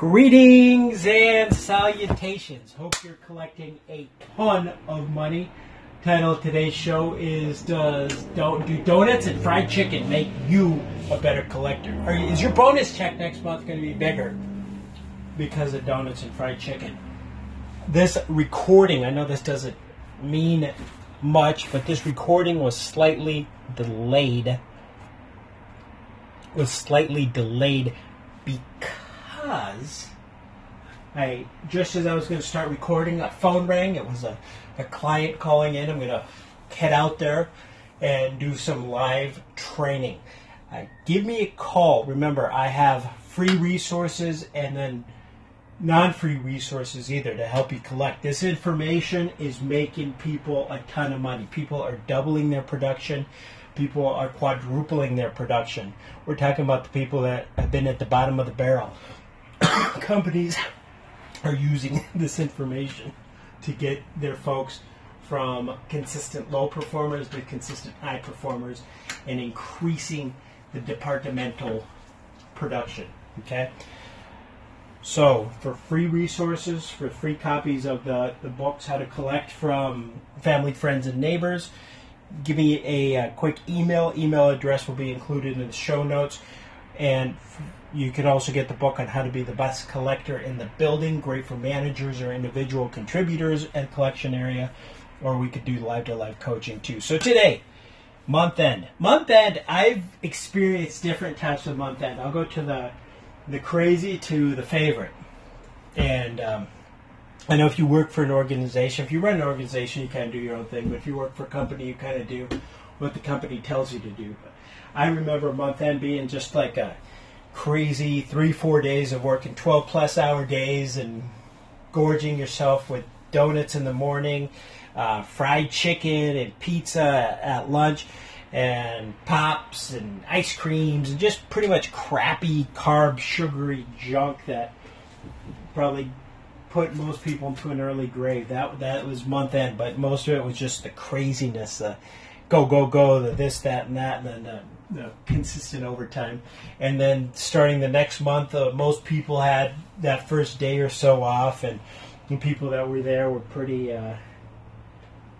Greetings and salutations. Hope you're collecting a ton of money. Title of today's show is Does don't do donuts and fried chicken make you a better collector? Or is your bonus check next month going to be bigger because of donuts and fried chicken? This recording, I know this doesn't mean much, but this recording was slightly delayed. Was slightly delayed because I just as I was going to start recording, a phone rang. It was a, a client calling in. I'm going to head out there and do some live training. Uh, give me a call. Remember, I have free resources and then non-free resources either to help you collect. This information is making people a ton of money. People are doubling their production. People are quadrupling their production. We're talking about the people that have been at the bottom of the barrel. Companies are using this information to get their folks from consistent low performers to consistent high performers and increasing the departmental production. Okay? So, for free resources, for free copies of the, the books, How to Collect from Family, Friends, and Neighbors, give me a, a quick email. Email address will be included in the show notes. And you can also get the book on how to be the best collector in the building, great for managers or individual contributors at collection area, or we could do live to live coaching too. So today, month end. Month end, I've experienced different types of month end. I'll go to the the crazy to the favorite. And um, I know if you work for an organization, if you run an organization, you kind of do your own thing. But if you work for a company, you kind of do what the company tells you to do. But I remember month end being just like a crazy three, four days of working 12 plus hour days and gorging yourself with donuts in the morning, uh, fried chicken and pizza at lunch, and pops and ice creams and just pretty much crappy carb, sugary junk that probably put most people into an early grave. That that was month end, but most of it was just the craziness, the go go go, the this that and that, and then the, consistent overtime. And then starting the next month, uh, most people had that first day or so off, and the people that were there were pretty. Uh,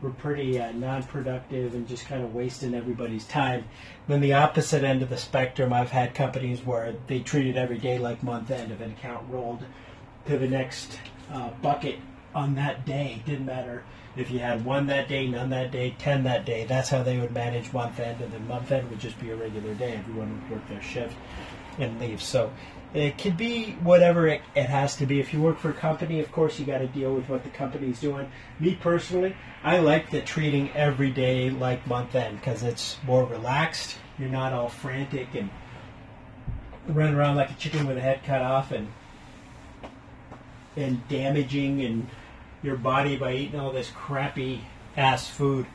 were pretty uh, non-productive and just kind of wasting everybody's time. Then the opposite end of the spectrum, I've had companies where they treated every day like month end. If an account rolled to the next uh, bucket on that day, didn't matter if you had one that day, none that day, ten that day. That's how they would manage month end, and then month end would just be a regular day. Everyone would work their shift and leave. So it could be whatever it, it, has to be. If you work for a company, of course, you got to deal with what the company's doing. Me personally, I like the treating every day like month end because it's more relaxed. You're not all frantic and running around like a chicken with a head cut off and and damaging and your body by eating all this crappy ass food.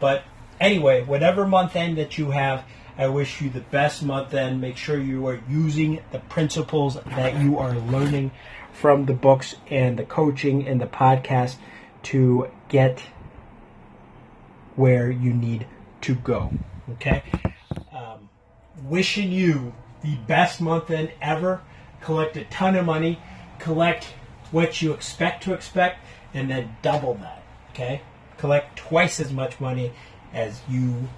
But anyway, whatever month end that you have, I wish you the best month end. Make sure you are using the principles that you are learning from the books and the coaching and the podcast to get where you need to go. Okay? Um, wishing you the best month end ever. Collect a ton of money. Collect what you expect to expect and then double that. Okay? Collect twice as much money as you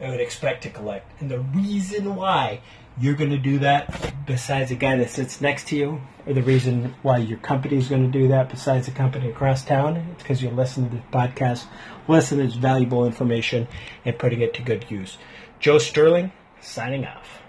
would expect to collect. And the reason why you're going to do that, besides the guy that sits next to you, or the reason why your company is going to do that, besides the company across town, it's because you listen to this podcast, listen to valuable information, and putting it to good use. Joe Sterling, signing off.